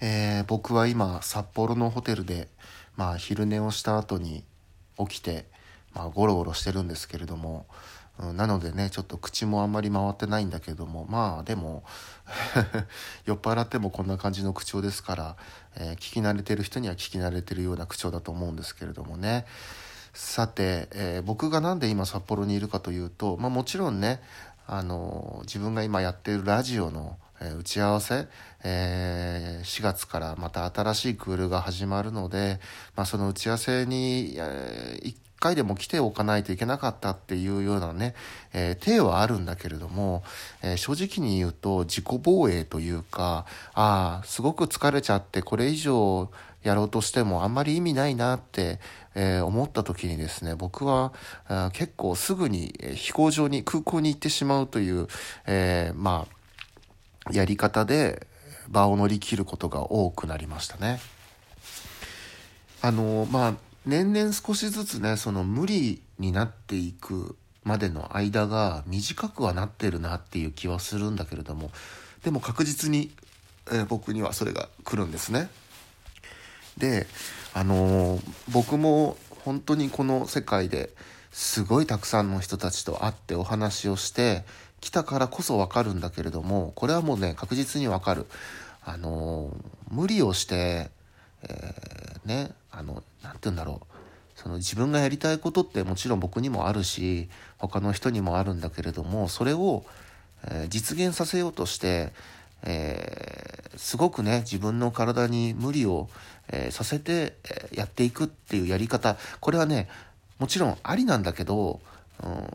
えー、僕は今札幌のホテルで、まあ、昼寝をした後に起きて、まあ、ゴロゴロしてるんですけれども、うん、なのでねちょっと口もあんまり回ってないんだけどもまあでも 酔っ払ってもこんな感じの口調ですから、えー、聞き慣れてる人には聞き慣れてるような口調だと思うんですけれどもね。さて、えー、僕が何で今札幌にいるかというと、まあ、もちろんねあの自分が今やってるラジオの打ち合わせ、えー、4月からまた新しいクールが始まるので、まあ、その打ち合わせに、えー、1回でも来ておかないといけなかったっていうようなね、えー、体はあるんだけれども、えー、正直に言うと自己防衛というか、ああ、すごく疲れちゃってこれ以上やろうとしてもあんまり意味ないなって、えー、思った時にですね、僕は結構すぐに飛行場に、空港に行ってしまうという、えまあ、やり方で場を乗り切ることが多くなりましたね。あのまあ年々少しずつねその無理になっていくまでの間が短くはなってるなっていう気はするんだけれどもでも確実に、えー、僕にはそれが来るんですね。であのー、僕も本当にこの世界ですごいたくさんの人たちと会ってお話をして来たからこそ分かるんだけれどもこれはもうね確実に分かる。あの無理をして、えー、ねあの何て言うんだろうその自分がやりたいことってもちろん僕にもあるし他の人にもあるんだけれどもそれを、えー、実現させようとして、えー、すごくね自分の体に無理を、えー、させて、えやっていくっていうやり方これはねもちろんありなんだけど、うん、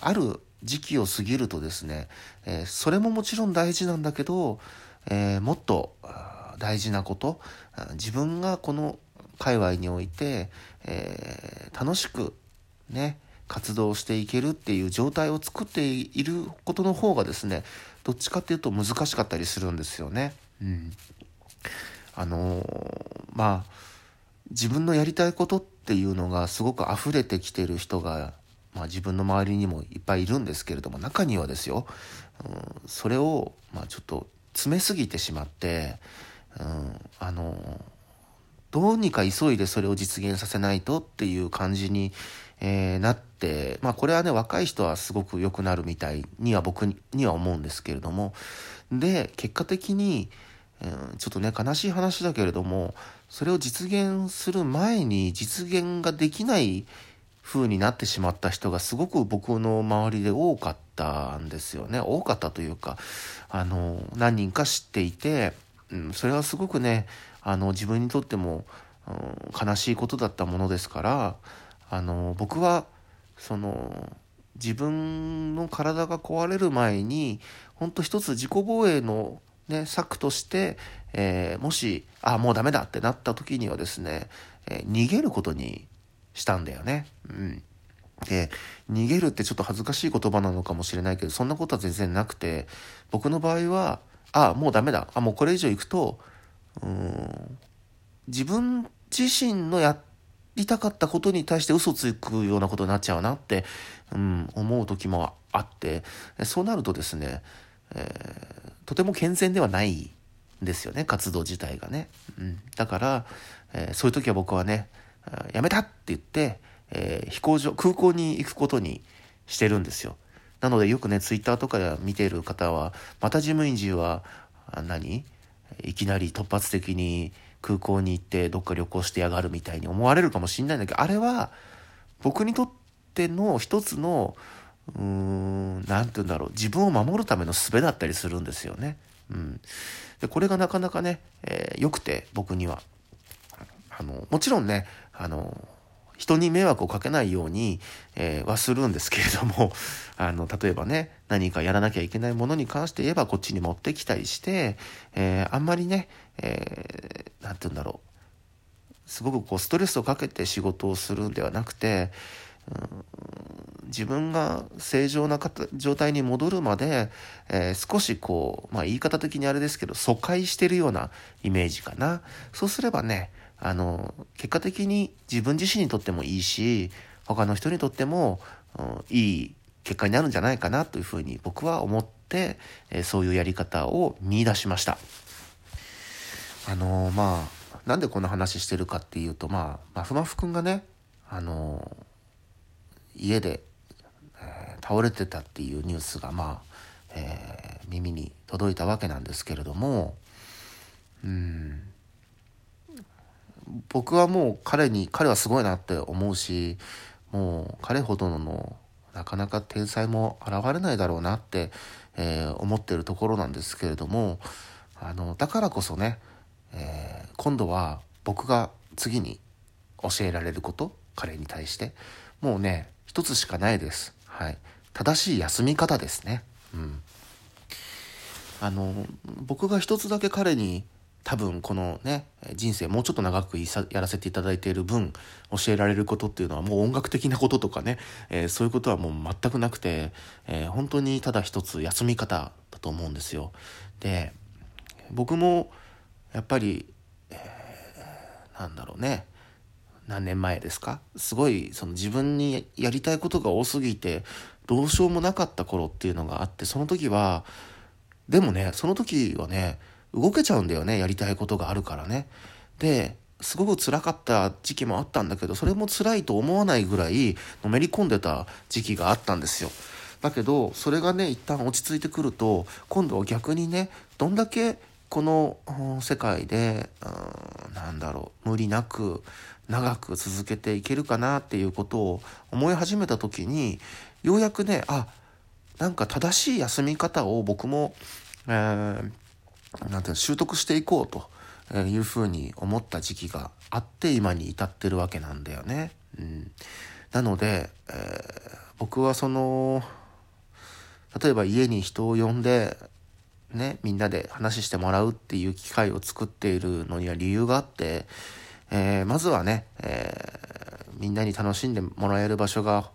ある時期を過ぎるとですね、えー、それももちろん大事なんだけど、えー、もっと大事なこと自分がこの界隈において、えー、楽しくね活動していけるっていう状態を作っていることの方がですねどっちかっていうと難しかったりするんですよね。うん、あの、まあ自分のやりたいことっていうのがすごく溢れてきてる人がまあ、自分の周りにもいっぱいいるんですけれども中にはですよ、うん、それを、まあ、ちょっと詰めすぎてしまって、うん、あのどうにか急いでそれを実現させないとっていう感じに、えー、なって、まあ、これはね若い人はすごく良くなるみたいには僕には思うんですけれどもで結果的に、うん、ちょっとね悲しい話だけれどもそれを実現する前に実現ができない風になってしまった人がすごく僕の周りで多かったんですよね。多かったというかあの何人か知っていて、うん、それはすごくねあの自分にとっても、うん、悲しいことだったものですからあの僕はその自分の体が壊れる前に本当一つ自己防衛の、ね、策として、えー、もしあもうダメだってなった時にはですね、えー、逃げることにしたんだよね。うん。で、逃げるってちょっと恥ずかしい言葉なのかもしれないけど、そんなことは全然なくて、僕の場合は、あ、もうダメだ。あ、もうこれ以上行くと、うん、自分自身のやりたかったことに対して嘘つくようなことになっちゃうなって、うん、思う時もあって、そうなるとですね、え、とても健全ではないんですよね、活動自体がね。うん、だから、えー、そういう時は僕はね、やめたって言って、えー、飛行場、空港に行くことにしてるんですよ。なのでよくね、ツイッターとかで見てる方は、また事務員寺は何？いきなり突発的に空港に行ってどっか旅行してやがるみたいに思われるかもしんないんだけど、あれは僕にとっての一つの、うーん、なんて言うんだろう、自分を守るための術だったりするんですよね。うん。で、これがなかなかね、えー、良くて、僕には。あの、もちろんね、あの、人に迷惑をかけないように、えー、はするんですけれども、あの、例えばね、何かやらなきゃいけないものに関して言えばこっちに持ってきたりして、えー、あんまりね、えー、なんて言うんだろう。すごくこうストレスをかけて仕事をするんではなくて、自分が正常な状態に戻るまで、えー、少しこう、まあ言い方的にあれですけど、疎開してるようなイメージかな。そうすればね、あの、結果的に自分自身にとってもいいし、他の人にとっても、うん、いい結果になるんじゃないかなというふうに僕は思って、えー、そういうやり方を見出しました。あのまあなんでこんな話してるかっていうとまあまふまふくんがねあの家で、えー、倒れてたっていうニュースがまあ、えー、耳に届いたわけなんですけれどもうん。僕はもう彼に彼はすごいなって思うしもう彼ほどのなかなか天才も現れないだろうなって、えー、思ってるところなんですけれどもあのだからこそね、えー、今度は僕が次に教えられること彼に対してもうね一つしかないです。はい、正しい休み方ですね。うん、あの僕が一つだけ彼に多分このね人生もうちょっと長くやらせていただいている分教えられることっていうのはもう音楽的なこととかね、えー、そういうことはもう全くなくて、えー、本当にただ一つ休み方だと思うんですよ。で僕もやっぱり、えー、なんだろうね何年前ですか？すごいその自分にやりたいことが多すぎてどうしようもなかった頃っていうのがあってその時はでもねその時はね動けちゃうんだよねやりたいことがあるからね。ですごく辛かった時期もあったんだけどそれも辛いと思わないぐらいのめり込んでた時期があったんですよ。だけどそれがね一旦落ち着いてくると今度は逆にねどんだけこの世界でうんなんだろう無理なく長く続けていけるかなっていうことを思い始めた時にようやくねあなんか正しい休み方を僕も、えー、なんていう習得していこうというふうに思った時期があって今に至ってるわけなんだよね。うん、なので、えー、僕はその例えば家に人を呼んでねみんなで話してもらうっていう機会を作っているのには理由があって、えー、まずはね、えー、みんなに楽しんでもらえる場所が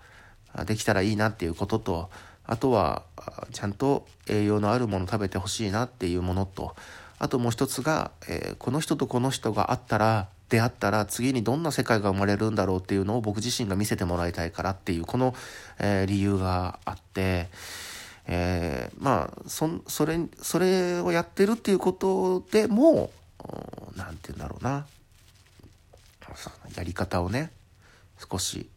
できたらいいなっていうこととあとはちゃんと栄養のあるもの食べてほしいなっていうものとあともう一つが、えー、この人とこの人があったら出会ったら次にどんな世界が生まれるんだろうっていうのを僕自身が見せてもらいたいからっていうこの、えー、理由があって、えー、まあそそれそれをやってるっていうことでも何て言うんだろうなやり方をね少し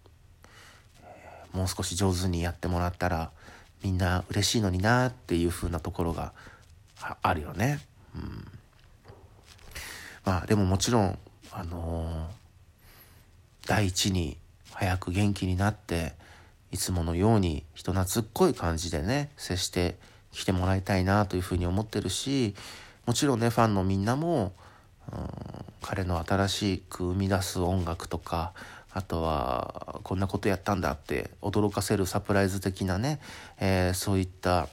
もう少し上手にやってもらったらみんな嬉しいのになっていう風なところがあるよね。うん、まあでももちろんあのー、第一に早く元気になっていつものように人懐っこい感じでね接してきてもらいたいなというふうに思ってるしもちろんねファンのみんなも、うん、彼の新しく生み出す音楽とかあとはこんなことやったんだって驚かせるサプライズ的なね、えー、そういった、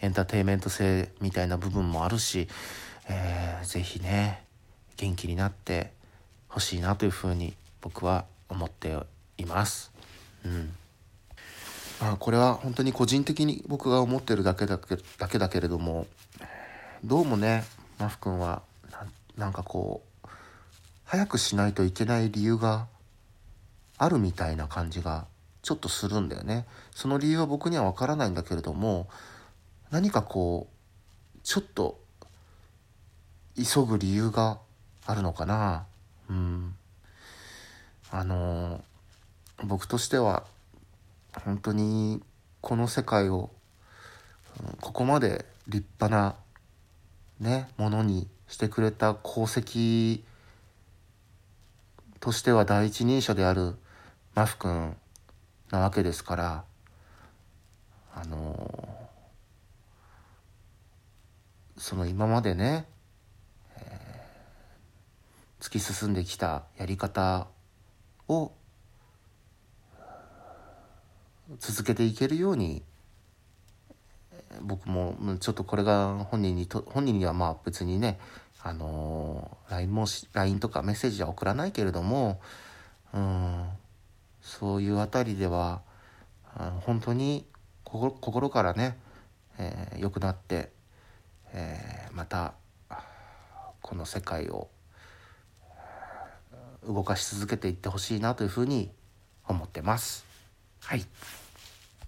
エンターテインメント性みたいな部分もあるし、えー、ぜひね元気になってほしいなというふうに僕は思っています。うんまあ、これは本当に個人的に僕が思ってるだけだけだけだけれどもどうもねマフ君はなんかこう早くしないといけない理由があるみたいな感じがちょっとするんだよね。その理由は僕にはわからないんだけれども何かこうちょっと急ぐ理由があるのかな。うん。あの僕としては本当にこの世界をここまで立派なねものにしてくれた功績としては第一人者であるマフ君なわけですからあのその今までね、えー、突き進んできたやり方を続けていけるように僕もちょっとこれが本人にと本人にはまあ別にねあの LINE も LINE とかメッセージは送らないけれども、うん、そういうあたりではあの本当に心からね、えー、良くなって、えー、またこの世界を動かし続けていってほしいなというふうに思ってます。はい。